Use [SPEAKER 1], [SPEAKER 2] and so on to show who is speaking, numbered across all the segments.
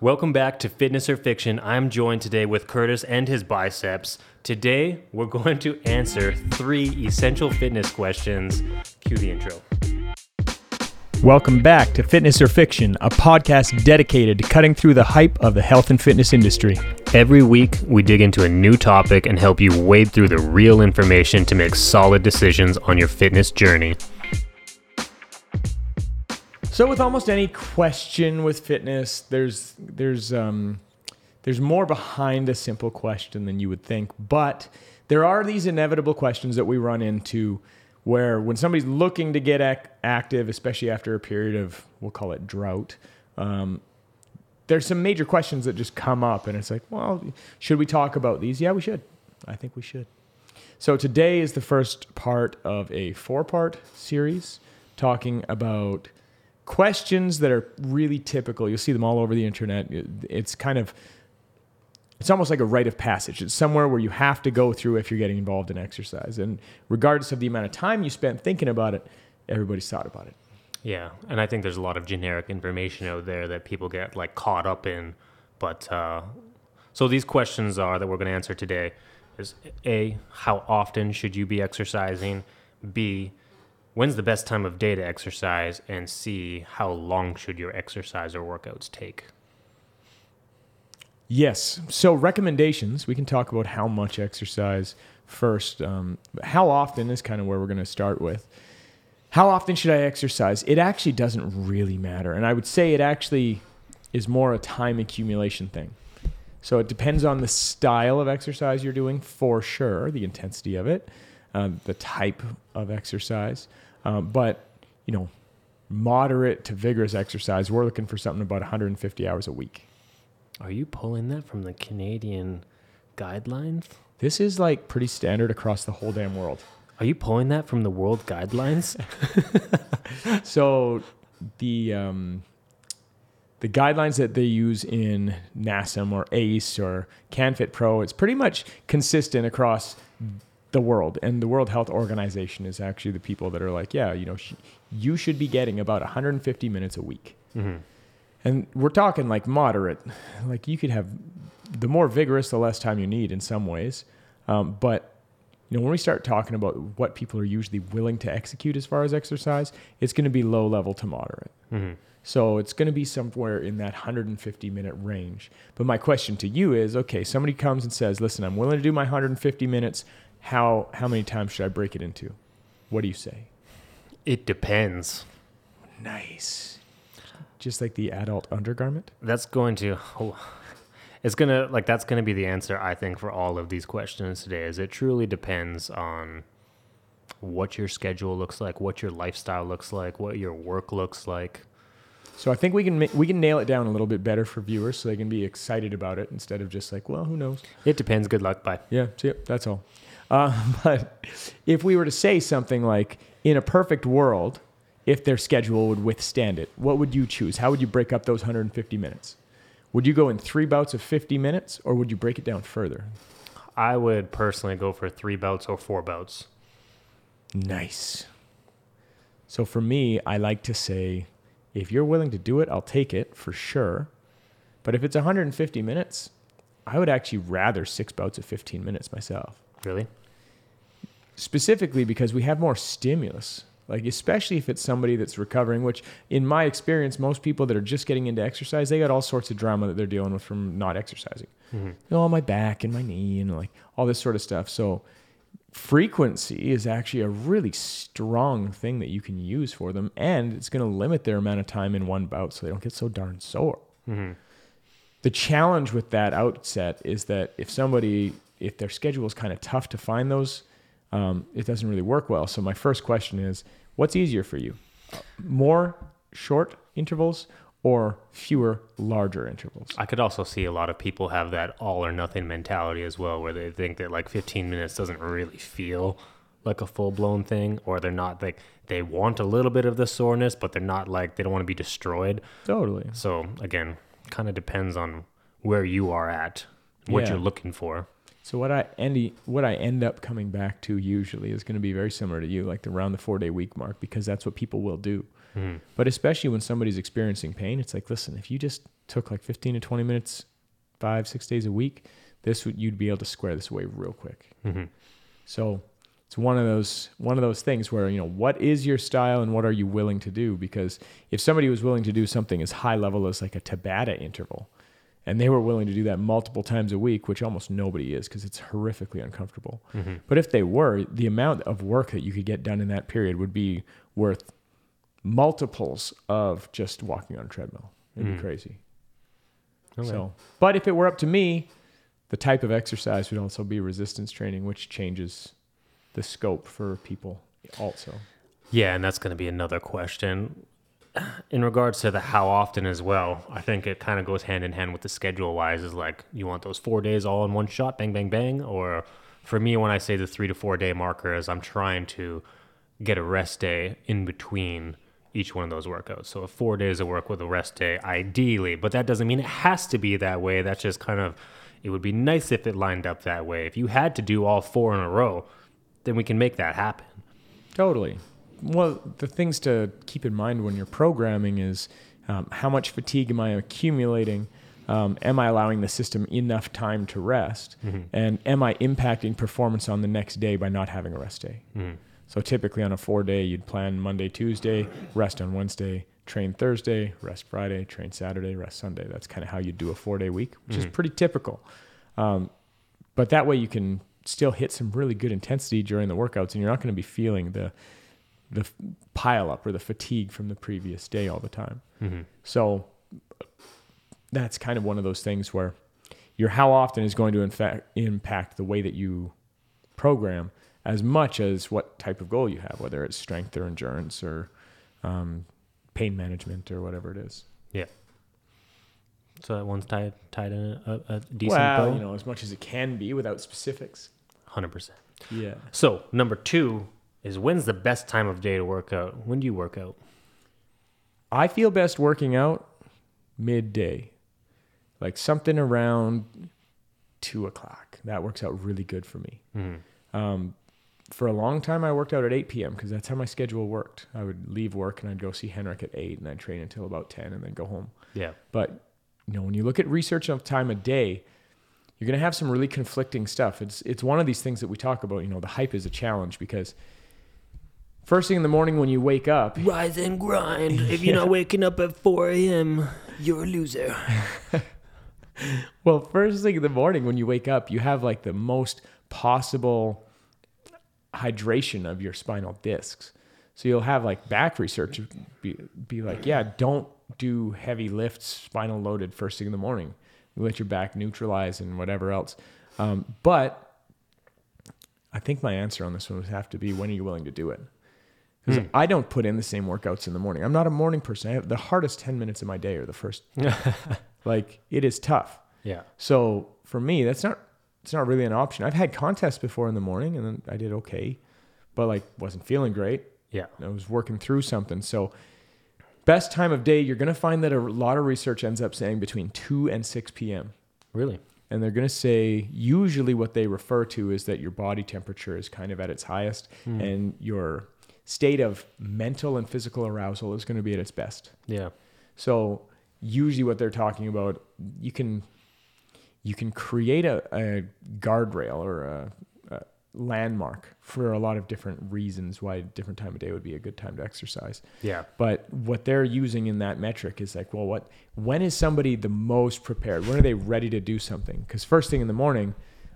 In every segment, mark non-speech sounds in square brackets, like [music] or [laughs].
[SPEAKER 1] Welcome back to Fitness or Fiction. I'm joined today with Curtis and his biceps. Today, we're going to answer three essential fitness questions. Cue the intro.
[SPEAKER 2] Welcome back to Fitness or Fiction, a podcast dedicated to cutting through the hype of the health and fitness industry.
[SPEAKER 1] Every week, we dig into a new topic and help you wade through the real information to make solid decisions on your fitness journey.
[SPEAKER 2] So, with almost any question with fitness, there's there's um, there's more behind a simple question than you would think. But there are these inevitable questions that we run into where when somebody's looking to get ac- active, especially after a period of we'll call it drought, um, there's some major questions that just come up, and it's like, well, should we talk about these? Yeah, we should. I think we should. So today is the first part of a four-part series talking about questions that are really typical. You'll see them all over the internet. It's kind of it's almost like a rite of passage. It's somewhere where you have to go through if you're getting involved in exercise. And regardless of the amount of time you spent thinking about it, everybody's thought about it.
[SPEAKER 1] Yeah, and I think there's a lot of generic information out there that people get like caught up in. But uh, so these questions are that we're going to answer today is A, how often should you be exercising? B, when's the best time of day to exercise? And see how long should your exercise or workouts take?
[SPEAKER 2] Yes. So recommendations. We can talk about how much exercise first. Um, how often is kind of where we're going to start with. How often should I exercise? It actually doesn't really matter, and I would say it actually is more a time accumulation thing. So it depends on the style of exercise you're doing for sure, the intensity of it, um, the type of exercise, um, but you know, moderate to vigorous exercise. We're looking for something about 150 hours a week.
[SPEAKER 1] Are you pulling that from the Canadian guidelines?
[SPEAKER 2] This is like pretty standard across the whole damn world.
[SPEAKER 1] Are you pulling that from the world guidelines? [laughs] [laughs]
[SPEAKER 2] so the um, the guidelines that they use in NASM or ACE or CanFit Pro, it's pretty much consistent across the world. And the World Health Organization is actually the people that are like, yeah, you know, sh- you should be getting about 150 minutes a week. Mm-hmm. And we're talking like moderate. Like you could have the more vigorous, the less time you need in some ways. Um, but you know, when we start talking about what people are usually willing to execute as far as exercise, it's going to be low level to moderate. Mm-hmm. So it's going to be somewhere in that 150 minute range. But my question to you is, okay, somebody comes and says, "Listen, I'm willing to do my 150 minutes. How how many times should I break it into?" What do you say?
[SPEAKER 1] It depends.
[SPEAKER 2] Nice. Just like the adult undergarment?
[SPEAKER 1] That's going to oh, [laughs] it's going to like that's going to be the answer I think for all of these questions today is it truly depends on what your schedule looks like, what your lifestyle looks like, what your work looks like.
[SPEAKER 2] So I think we can we can nail it down a little bit better for viewers, so they can be excited about it instead of just like, well, who knows?
[SPEAKER 1] It depends. Good luck. Bye.
[SPEAKER 2] Yeah, see, that's all. Uh, [laughs] but if we were to say something like, in a perfect world, if their schedule would withstand it, what would you choose? How would you break up those 150 minutes? Would you go in three bouts of 50 minutes, or would you break it down further?
[SPEAKER 1] I would personally go for three bouts or four bouts.
[SPEAKER 2] Nice. So for me, I like to say if you're willing to do it, I'll take it for sure. But if it's 150 minutes, I would actually rather six bouts of 15 minutes myself.
[SPEAKER 1] Really?
[SPEAKER 2] Specifically because we have more stimulus. Like, especially if it's somebody that's recovering, which in my experience, most people that are just getting into exercise, they got all sorts of drama that they're dealing with from not exercising. Mm-hmm. You know, my back and my knee and like all this sort of stuff. So, frequency is actually a really strong thing that you can use for them, and it's going to limit their amount of time in one bout so they don't get so darn sore. Mm-hmm. The challenge with that outset is that if somebody, if their schedule is kind of tough to find those, um, it doesn't really work well. So my first question is, what's easier for you? More short intervals or fewer larger intervals.
[SPEAKER 1] I could also see a lot of people have that all or nothing mentality as well, where they think that like 15 minutes doesn't really feel like a full blown thing, or they're not like they want a little bit of the soreness, but they're not like they don't want to be destroyed.
[SPEAKER 2] Totally.
[SPEAKER 1] So again, kind of depends on where you are at, what yeah. you're looking for.
[SPEAKER 2] So what I end what I end up coming back to usually is going to be very similar to you, like the, around the four day week mark, because that's what people will do. Mm-hmm. But especially when somebody's experiencing pain, it's like, listen, if you just took like 15 to 20 minutes, five, six days a week, this would you'd be able to square this away real quick.
[SPEAKER 1] hmm
[SPEAKER 2] So it's one of those one of those things where you know what is your style and what are you willing to do? Because if somebody was willing to do something as high level as like a Tabata interval, and they were willing to do that multiple times a week, which almost nobody is because it's horrifically uncomfortable.
[SPEAKER 1] hmm
[SPEAKER 2] But if they were, the amount of work that you could get done in that period would be worth multiples of just walking on a treadmill. It'd
[SPEAKER 1] Mm.
[SPEAKER 2] be crazy.
[SPEAKER 1] Okay.
[SPEAKER 2] So, but if it were up to me, the type of exercise would also be resistance training, which changes the scope for people also.
[SPEAKER 1] Yeah, and that's going to be another question. In regards to the how often as well, I think it kind of goes hand in hand with the schedule wise. Is like, you want those four days all in one shot, bang, bang, bang? Or for me, when I say the three to four day marker, is I'm trying to get a rest day in between each one of those workouts. So a four days of work with a rest day, ideally, but that doesn't mean it has to be that way. That's just kind of, it would be nice if it lined up that way. If you had to do all four in a row, then we can make that happen.
[SPEAKER 2] Totally. Well, the things to keep in mind when you're programming is um, how much fatigue am I accumulating? Um, am I allowing the system enough time to rest? And am I impacting performance on the next day by not having a rest day? So typically on a four day, you'd plan Monday, Tuesday, rest on Wednesday, train Thursday, rest Friday, train Saturday, rest Sunday. That's kind of how you do a four day week, which is pretty typical. Um, but that way you can still hit some really good intensity during the workouts, and you're not going to be feeling the the pile up or the fatigue from the previous day all the time.
[SPEAKER 1] Mm-hmm.
[SPEAKER 2] So that's kind of one of those things where your how often is going to in fact impact the way that you program as much as what type of goal you have, whether it's strength or endurance or um, pain management or whatever it is. Yeah.
[SPEAKER 1] So that one's tied tied in a, a decent
[SPEAKER 2] well,
[SPEAKER 1] bow.
[SPEAKER 2] you know, as much as it can be without specifics.
[SPEAKER 1] Hundred percent.
[SPEAKER 2] Yeah.
[SPEAKER 1] So number two is when's the best time of day to work out? When do you work out?
[SPEAKER 2] I feel best working out midday, like something around two o'clock. That works out really good for me.
[SPEAKER 1] Mm-hmm.
[SPEAKER 2] Um, for a long time, I worked out at 8 p.m. because that's how my schedule worked. I would leave work and I'd go see Henrik at 8 and I'd train until about 10 and then go home.
[SPEAKER 1] Yeah.
[SPEAKER 2] But you know, when you look at research of time a day, you're going to have some really conflicting stuff. It's it's one of these things that we talk about. You know, the hype is a challenge because first thing in the morning when you wake up,
[SPEAKER 1] Rise and grind. If you're [laughs] not waking up at 4 a.m., you're a loser. [laughs]
[SPEAKER 2] Well, first thing in the morning when you wake up, you have like the most possible hydration of your spinal discs. So you'll have like back research be, be like, yeah, don't do heavy lifts, spinal loaded first thing in the morning. You let your back neutralize and whatever else. Um, but I think my answer on this one would have to be when are you willing to do it? Because hmm. I don't put in the same workouts in the morning. I'm not a morning person. I have the hardest 10 minutes of my day are the first. [laughs] like it is tough.
[SPEAKER 1] Yeah.
[SPEAKER 2] So for me, that's not it's not really an option. I've had contests before in the morning and then I did okay, but like wasn't feeling great.
[SPEAKER 1] Yeah.
[SPEAKER 2] I was working through something. So best time of day, you're gonna find that a lot of research ends up saying between two and six p.m.
[SPEAKER 1] Really?
[SPEAKER 2] And they're gonna say usually what they refer to is that your body temperature is kind of at its highest hmm. and your state of mental and physical arousal is gonna be at its best.
[SPEAKER 1] Yeah.
[SPEAKER 2] So usually what they're talking about, you can you can create a, a guardrail or a, a landmark for a lot of different reasons why a different time of day would be a good time to exercise.
[SPEAKER 1] Yeah.
[SPEAKER 2] But what they're using in that metric is like, well, what when is somebody the most prepared? When are they ready to do something? Because first thing in the morning,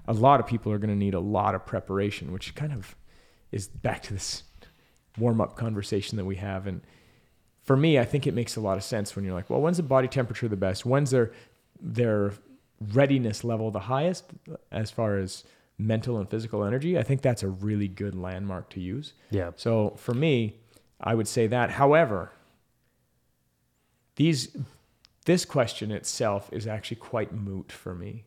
[SPEAKER 2] a lot of people are going to need a lot of preparation, which kind of is back to this warm up conversation that we have. And for me, I think it makes a lot of sense when you're like, well, when's the body temperature the best? When's their their readiness level the highest as far as mental and physical energy? I think that's a really good landmark to use.
[SPEAKER 1] Yeah.
[SPEAKER 2] So for me, I would say that. However, these this question itself is actually quite moot for me.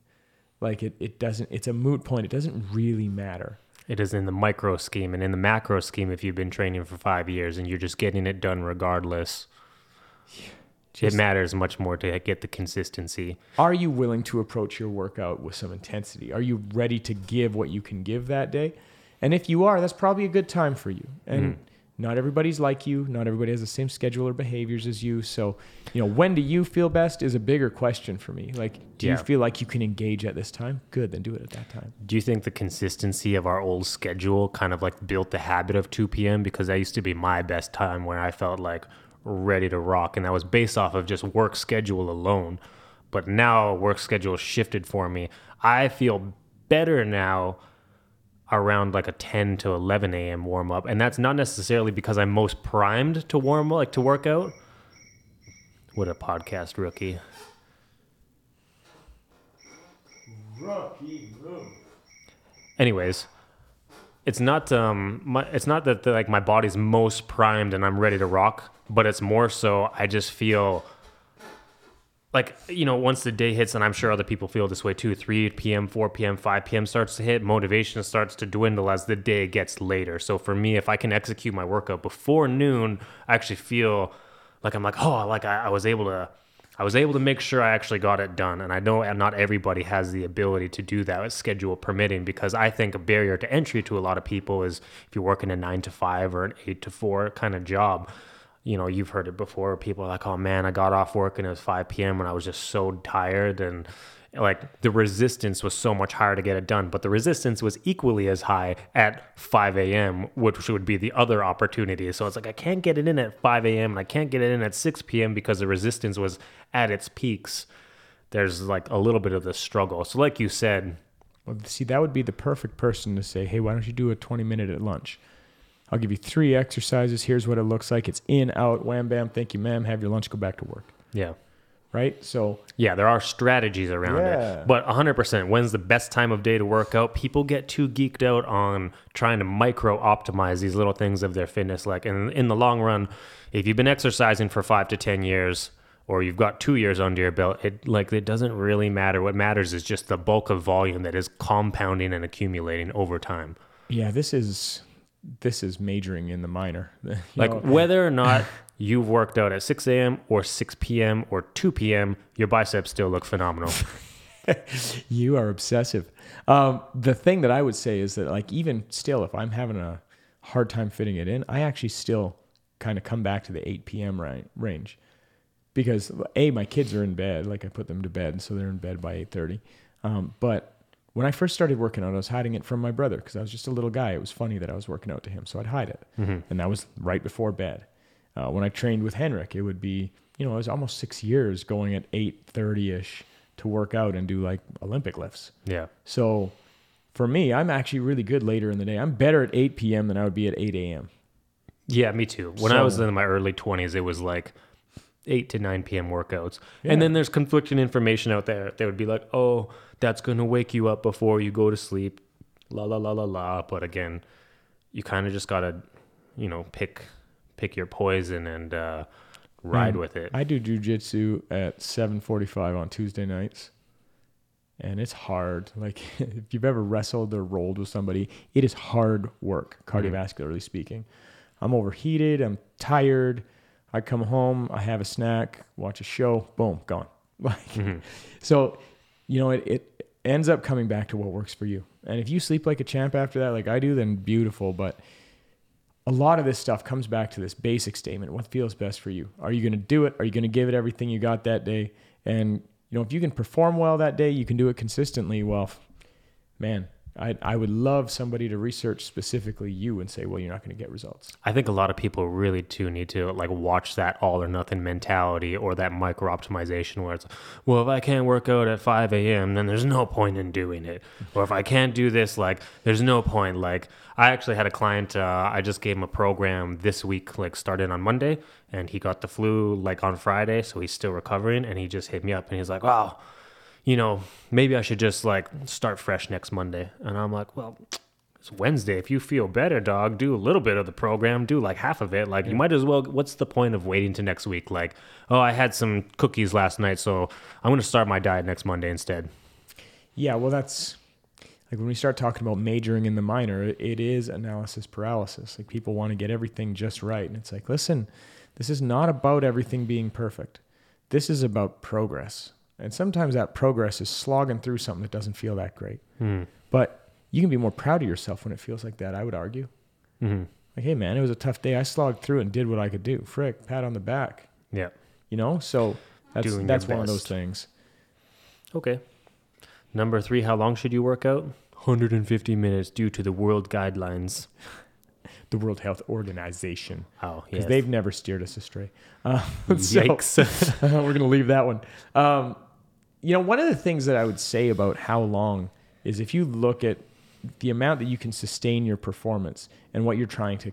[SPEAKER 2] Like it, it doesn't it's a moot point. It doesn't really matter.
[SPEAKER 1] It is in the micro scheme and in the macro scheme if you've been training for five years and you're just getting it done regardless.
[SPEAKER 2] Just-
[SPEAKER 1] it matters much more to get the consistency.
[SPEAKER 2] Are you willing to approach your workout with some intensity? Are you ready to give what you can give that day? And if you are, that's probably a good time for you. And mm. Not everybody's like you. Not everybody has the same schedule or behaviors as you. So, you know, when do you feel best is a bigger question for me. Like, do you feel like you can engage at this time? Good, then do it at that time.
[SPEAKER 1] Do you think the consistency of our old schedule kind of like built the habit of 2 p.m. because that used to be my best time where I felt like ready to rock, and that was based off of just work schedule alone. But now work schedule shifted for me. I feel better now around like a 10 to 11 a.m. warm up, and that's not necessarily because I'm most primed to warm up, like to work out. What a podcast rookie. anyways it's not um my, it's not that the, like my body's most primed and i'm ready to rock but it's more so i just feel like you know once the day hits and i'm sure other people feel this way too 3 p.m 4 p.m 5 p.m starts to hit motivation starts to dwindle as the day gets later so for me if i can execute my workout before noon i actually feel like i'm like oh like i, I was able to I was able to make sure I actually got it done. And I know not everybody has the ability to do that with schedule permitting because I think a barrier to entry to a lot of people is if you're working a nine to five or an eight to four kind of job. You know, you've heard it before. People are like, oh man, I got off work and it was 5 p.m. and I was just so tired. And like the resistance was so much higher to get it done, but the resistance was equally as high at 5 a.m., which would be the other opportunity. So it's like I can't get it in at 5 a.m. and I can't get it in at 6 p.m. because the resistance was at its peaks. There's like a little bit of the struggle. So, like you said,
[SPEAKER 2] Well, see, that would be the perfect person to say, hey, why don't you do a 20 minute at lunch? I'll give you three exercises. Here's what it looks like. It's in, out, wham, bam. Thank you, ma'am. Have your lunch. Go back to work.
[SPEAKER 1] yeah.
[SPEAKER 2] Right? So,
[SPEAKER 1] Yeah, there are strategies around
[SPEAKER 2] Yeah.
[SPEAKER 1] it. But 100%, when's the best time of day to work out? People get too geeked out on trying to micro optimize these little things of their fitness. Like, and in the long run, if you've been exercising for five to 10 years, or you've got two years under your belt, it like it doesn't really matter. What matters is just the bulk of volume that is compounding and accumulating over time.
[SPEAKER 2] yeah, this is this is majoring in the minor. [laughs]
[SPEAKER 1] Like
[SPEAKER 2] know,
[SPEAKER 1] whether or not [laughs] you've worked out at 6 a.m. or 6 p.m. or 2 p.m., your biceps still look phenomenal. [laughs]
[SPEAKER 2] you are obsessive. Um, the thing that I would say is that, like, even still, if I'm having a hard time fitting it in, I actually still kind of come back to the 8 p.m. Ra- range because a my kids are in bed, like I put them to bed, so they're in bed by 8:30. Um, but when I first started working out, I was hiding it from my brother because I was just a little guy. It was funny that I was working out to him, so I'd hide it, and that was right before bed. Uh, when I trained with Henrik, it would be you know it was almost six years going at 8:30 ish to work out and do like Olympic lifts.
[SPEAKER 1] yeah.
[SPEAKER 2] So for me, I'm actually really good later in the day. I'm better at 8 p.m. than I would be at 8 a.m.
[SPEAKER 1] Yeah, me too. When I was in my early 20s, it was like 8 to 9 p.m. workouts.
[SPEAKER 2] Yeah.
[SPEAKER 1] And then there's conflicting information out there. They would be like, oh, that's going to wake you up before you go to sleep. La, la, la, la, la. But again, you kind of just got to, you know, pick pick your poison and uh, ride
[SPEAKER 2] Mm.
[SPEAKER 1] with it.
[SPEAKER 2] I do jujitsu at 7:45 on Tuesday nights, and it's hard. Like [laughs] if you've ever wrestled or rolled with somebody, it is hard work, cardiovascularly speaking. I'm overheated. I'm tired. I come home. I have a snack, watch a show. Boom, gone. [laughs] Like mm-hmm. so, you know, it, it ends up coming back to what works for you. And if you sleep like a champ after that, like I do, then beautiful. But a lot of this stuff comes back to this basic statement what feels best for you are you going to do it are you going to give it everything you got that day and you know if you can perform well that day you can do it consistently well man I, I would love somebody to research specifically you and say well you're not going to get results
[SPEAKER 1] I think a lot of people really too need to like watch that all or nothing mentality or that micro optimization where it's, well, if I can't work out at 5 a.m., then there's no point in doing it. Or if I can't do this, like, there's no point. Like, I actually had a client, uh, I just gave him a program this week, like, started on Monday, and he got the flu like on Friday, so he's still recovering. And he just hit me up and he's like, wow, you know, maybe I should just like start fresh next Monday. And I'm like, well, it's Wednesday. If you feel better, dog, do a little bit of the program, do like half of it. Like, you might as well. What's the point of waiting to next week? Like, oh, I had some cookies last night, so I'm going to start my diet next Monday instead.
[SPEAKER 2] yeah well that's like when we start talking about majoring in the minor it- it is analysis paralysis like people want to get everything just right and it's like listen this is not about everything being perfect this is about progress and sometimes that progress is slogging through something that doesn't feel that great
[SPEAKER 1] Hmm.
[SPEAKER 2] But you can be more proud of yourself when it feels like that, I would argue.
[SPEAKER 1] hmm
[SPEAKER 2] Like, hey man, it was a tough day. I slogged through and did what I could do. Frick, pat on the back.
[SPEAKER 1] Yeah.
[SPEAKER 2] You know, so that's
[SPEAKER 1] Doing
[SPEAKER 2] that's one of those things.
[SPEAKER 1] Okay. Number three, how long should you work out? 150 minutes due to the world guidelines. [laughs]
[SPEAKER 2] The World Health Organization,
[SPEAKER 1] Oh,
[SPEAKER 2] because
[SPEAKER 1] yes.
[SPEAKER 2] they've never steered us astray. [laughs] Uh, so-
[SPEAKER 1] Yikes. [laughs]
[SPEAKER 2] we're going to leave that one. Um, you know, one of the things that I would say about how long is if you look at the amount that you can sustain your performance and what you're trying to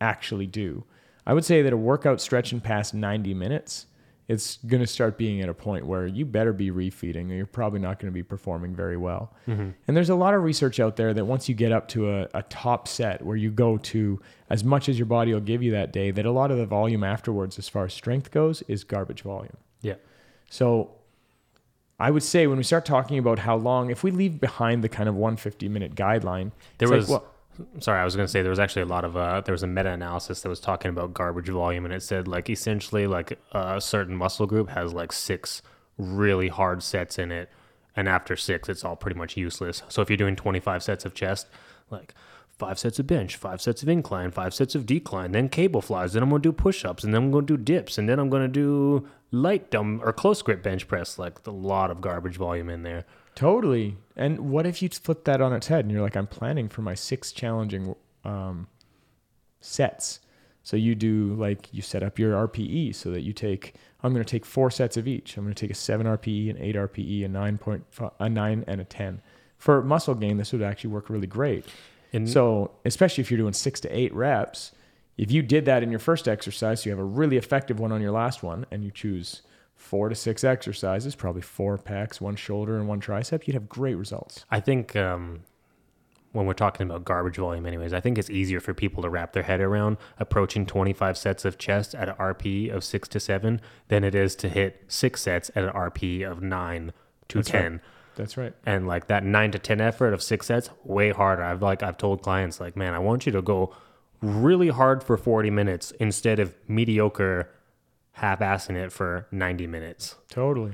[SPEAKER 2] actually do, I would say that a workout stretching past 90 minutes, it's going to start being at a point where you better be refeeding or you're probably not going to be performing very well. Mm-hmm. And there's a lot of research out there that once you get up to a, a top set where you go to as much as your body will give you that day, that a lot of the volume afterwards, as far as strength goes, is garbage volume.
[SPEAKER 1] yeah.
[SPEAKER 2] So I would say when we start talking about how long, if we leave behind the kind of 150 minute guideline,
[SPEAKER 1] There
[SPEAKER 2] it's like,
[SPEAKER 1] was,
[SPEAKER 2] well,
[SPEAKER 1] sorry, I was going to say there was actually a lot of, uh, there was a meta analysis that was talking about garbage volume, and it said like essentially like a certain muscle group has like six really hard sets in it, and after six, it's all pretty much useless. So if you're doing 25 sets of chest, like five sets of bench, five sets of incline, five sets of decline, then cable flies, then I'm going to do push ups, and then I'm going to do dips, and then I'm going to do light dumb or close grip bench press, like a lot of garbage volume in there.
[SPEAKER 2] Totally. And what if you flip that on its head and you're like, I'm planning for my six challenging um, sets. So you do like you set up your RPE so that you take. I'm going to take four sets of each. I'm going to take a seven RPE, an eight RPE, a nine point, a nine, and a ten. For muscle gain, this would actually work really great.
[SPEAKER 1] And
[SPEAKER 2] So, especially if you're doing six to eight reps, if you did that in your first exercise, so you have a really effective one on your last one, and you choose four to six exercises, probably four pecs, one shoulder, and one tricep, you'd have great results.
[SPEAKER 1] I think um, when we're talking about garbage volume, anyways, I think it's easier for people to wrap their head around approaching 25 sets of chest at an RP of six to seven than it is to hit six sets at an RP of nine to
[SPEAKER 2] That's right.
[SPEAKER 1] 10.
[SPEAKER 2] That's right.
[SPEAKER 1] And like that nine to 10 effort of six sets, way harder. I've like, I've told clients, like, man, I want you to go really hard for 40 minutes instead of mediocre half assing it for 90 minutes.
[SPEAKER 2] Totally.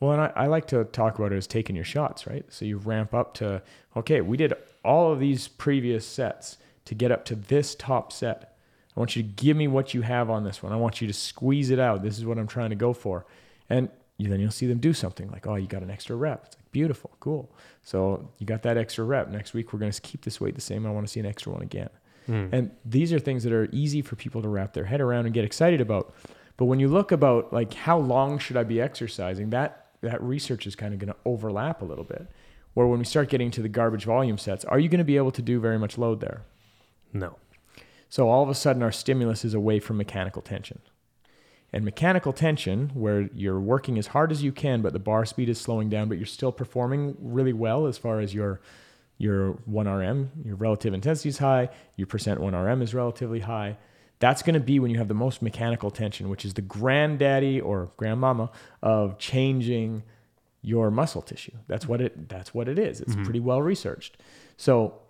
[SPEAKER 2] Well, and I, I like to talk about it as taking your shots, right? So you ramp up to, okay, we did all of these previous sets to get up to this top set. I want you to give me what you have on this one. I want you to squeeze it out. This is what I'm trying to go for. And you, then you'll see them do something like, oh, you got an extra rep. It's like, beautiful, cool. So you got that extra rep. Next week, we're going to keep this weight the same. I want to see an extra one again. Hmm. And these are things that are easy for people to wrap their head around and get excited about. But when you look about like how long should I be exercising, that that research is kind of going to overlap a little bit. Where when we start getting to the garbage volume sets, are you going to be able to do very much load there?
[SPEAKER 1] No.
[SPEAKER 2] So all of a sudden, our stimulus is away from mechanical tension. And mechanical tension, where you're working as hard as you can, but the bar speed is slowing down, but you're still performing really well as far as your your 1RM, your relative intensity is high, your percent 1RM is relatively high. That's going to be when you have the most mechanical tension, which is the granddaddy or grandmama of changing your muscle tissue. That's what it that's what it is. It's mm-hmm. pretty well researched. So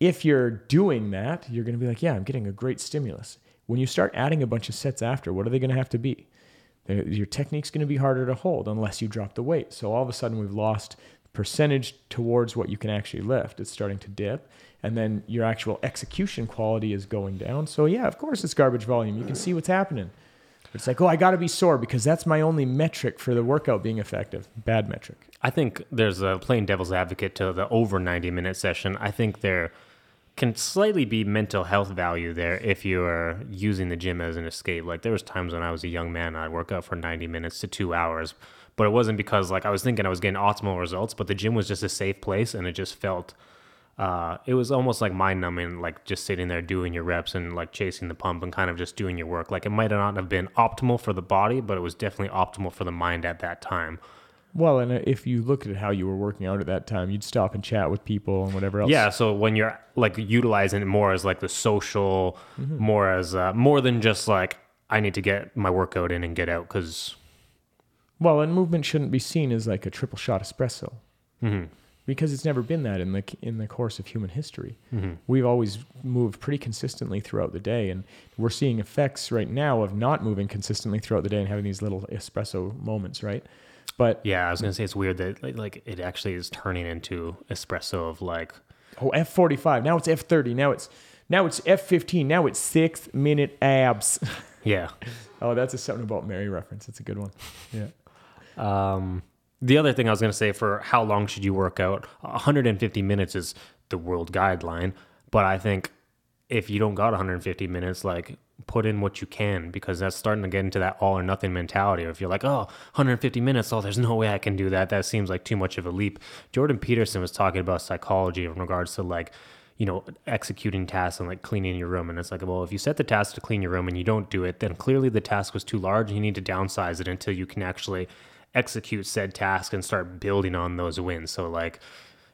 [SPEAKER 2] if you're doing that, you're going to be like, yeah, I'm getting a great stimulus. When you start adding a bunch of sets after, what are they going to have to be? Your technique's going to be harder to hold unless you drop the weight. So all of a sudden, we've lost percentage towards what you can actually lift. It's starting to dip. And then your actual execution quality is going down. So, yeah, of course, it's garbage volume. You can see what's happening. It's like, oh, I got to be sore because that's my only metric for the workout being effective. Bad metric.
[SPEAKER 1] I think there's a plain devil's advocate to the over 90 minute session. I think there can slightly be mental health value there if you are using the gym as an escape. Like there was times when I was a young man, I'd work out for 90 minutes to two hours, but it wasn't because like I was thinking I was getting optimal results, but the gym was just a safe place and it just felt, uh, it was almost like mind numbing, like just sitting there doing your reps and like chasing the pump and kind of just doing your work. Like it might not have been optimal for the body, but it was definitely optimal for the mind at that time.
[SPEAKER 2] Well, and if you looked at how you were working out at that time, you'd stop and chat with people and whatever else.
[SPEAKER 1] Yeah, so when you're like utilizing it more as like the social, more as uh, more than just like I need to get my workout in and get out because
[SPEAKER 2] Well, and movement shouldn't be seen as like a triple shot espresso mm-hmm. because it's never been that in the in the course of human history. Mm-hmm. We've always moved pretty consistently throughout the day, and we're seeing effects right now of not moving consistently throughout the day and having these little espresso moments, right? But
[SPEAKER 1] yeah, I was gonna say it's weird that like, like it actually is turning into espresso of like
[SPEAKER 2] oh, F forty five now it's F thirty now it's Now it's F15. Now it's six minute abs. [laughs]
[SPEAKER 1] Yeah.
[SPEAKER 2] oh, that's a something about Mary reference. It's a good one. Yeah.
[SPEAKER 1] Um, the other thing I was going to say for how long should you work out? 150 minutes is the world guideline, but I think if you don't got 150 minutes, like put in what you can because that's starting to get into that all or nothing mentality. Or if you're like, oh, 150 minutes, oh, there's no way I can do that. That seems like too much of a leap. Jordan Peterson was talking about psychology in regards to like, you know, executing tasks and like cleaning your room. And it's like, well, if you set the task to clean your room and you don't do it, then clearly the task was too large. And you need to downsize it until you can actually execute said task and start building on those wins. So like,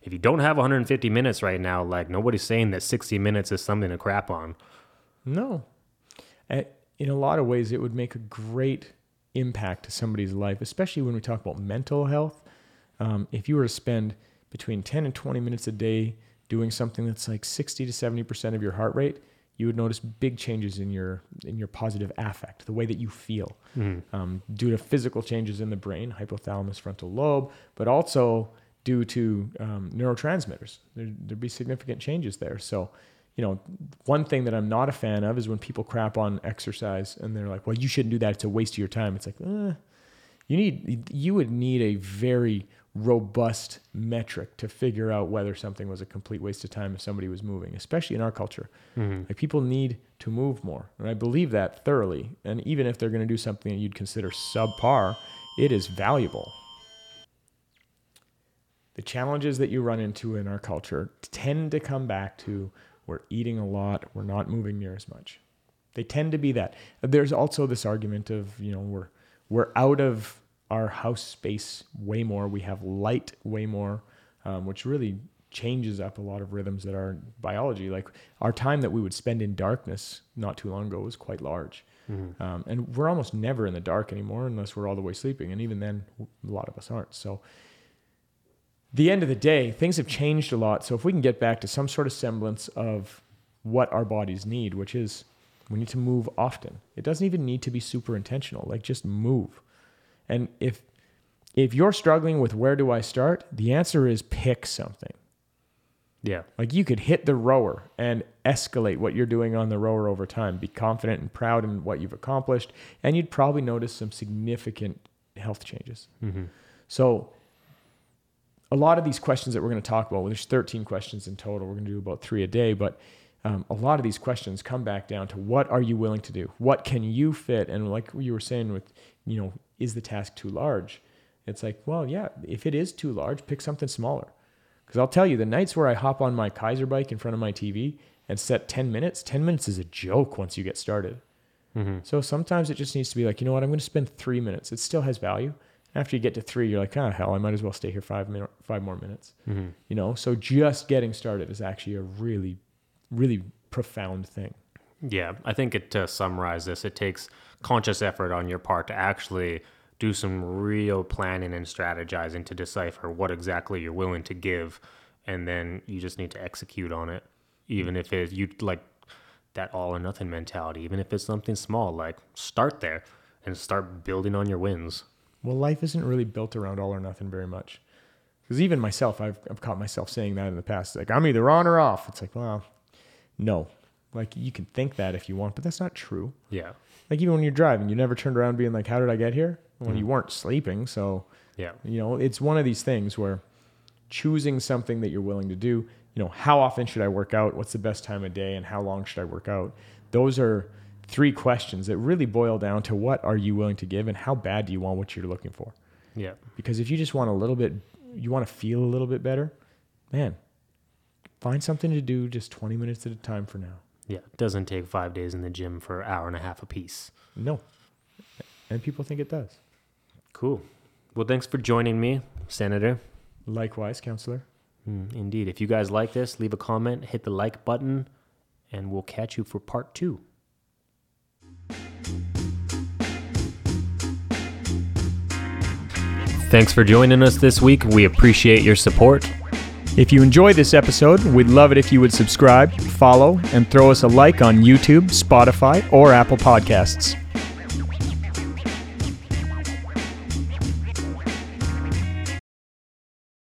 [SPEAKER 1] if you don't have 150 minutes right now, like nobody's saying that 60 minutes is something to crap on.
[SPEAKER 2] No. In a lot of ways, it would make a great impact to somebody's life, especially when we talk about mental health. Um, if you were to spend between 10 and 20 minutes a day doing something that's like 60 to 70% of your heart rate, you would notice big changes in your in your positive affect, the way that you feel, mm-hmm. um, due to physical changes in the brain, hypothalamus, frontal lobe, but also due to um, neurotransmitters. There, would be significant changes there. So, you know, one thing that I'm not a fan of is when people crap on exercise and they're like, "Well, you shouldn't do that; it's a waste of your time." It's like, eh, you need you would need a very robust metric to figure out whether something was a complete waste of time if somebody was moving, especially in our culture. Mm-hmm. Like people need to move more. And I believe that thoroughly. And even if they're going to do something that you'd consider subpar, it is valuable. The challenges that you run into in our culture tend to come back to we're eating a lot, we're not moving near as much. They tend to be that. There's also this argument of, you know, we're we're out of our house space way more. We have light way more, um, which really changes up a lot of rhythms that are biology. Like our time that we would spend in darkness not too long ago was quite large. Mm-hmm. Um, and we're almost never in the dark anymore unless we're all the way sleeping. And even then, a lot of us aren't. So, the end of the day, things have changed a lot. So, if we can get back to some sort of semblance of what our bodies need, which is we need to move often, it doesn't even need to be super intentional. Like, just move. And if if you're struggling with where do I start, the answer is pick something.
[SPEAKER 1] Yeah.
[SPEAKER 2] Like you could hit the rower and escalate what you're doing on the rower over time. Be confident and proud in what you've accomplished, and you'd probably notice some significant health changes. Mm-hmm. So, a lot of these questions that we're going to talk about, well, there's 13 questions in total. We're going to do about three a day, but um, a lot of these questions come back down to what are you willing to do? What can you fit? And like you were saying with, you know, is the task too large? It's like, well, yeah, if it is too large, pick something smaller. Because I'll tell you, the nights where I hop on my Keiser bike in front of my TV and set 10 minutes, 10 minutes is a joke once you get started. Mm-hmm. So sometimes it just needs to be like, you know what, I'm going to spend three minutes. It still has value. After you get to three, you're like, oh, hell, I might as well stay here five, min- five more minutes. Mm-hmm. You know, so just getting started is actually a really, really profound thing.
[SPEAKER 1] Yeah, I think it to summarize this, it takes conscious effort on your part to actually do some real planning and strategizing to decipher what exactly you're willing to give and then you just need to execute on it. Even if it you like that all or nothing mentality even if it's something small like start there and start building on your wins.
[SPEAKER 2] Well life isn't really built around all or nothing very much. Because even myself I've, I've caught myself saying that in the past like i'm either on or off. It's like well no like you can think that if you want but that's not true
[SPEAKER 1] yeah
[SPEAKER 2] like even when you're driving, you never turned around being like, "How did I get here?" Well, mm. you weren't sleeping, so
[SPEAKER 1] yeah,
[SPEAKER 2] you know, it's one of these things where choosing something that you're willing to do. You know, how often should I work out? What's the best time of day, and how long should I work out? Those are three questions that really boil down to what are you willing to give, and how bad do you want what you're looking for?
[SPEAKER 1] Yeah,
[SPEAKER 2] because if you just want a little bit, you want to feel a little bit better, man. Find something to do just 20 minutes at a time for now.
[SPEAKER 1] Yeah, it doesn't take five days in the gym for an hour and a half a piece.
[SPEAKER 2] No. And people think it does.
[SPEAKER 1] Cool. Well, thanks for joining me, Senator.
[SPEAKER 2] Likewise, Counselor.
[SPEAKER 1] Mm, indeed. If you guys like this, leave a comment, hit the like button, and we'll catch you for part two. Thanks for joining us this week. We appreciate your support.
[SPEAKER 2] If you enjoy this episode, we'd love it if you would subscribe, follow, and throw us a like on YouTube, Spotify, or Apple Podcasts.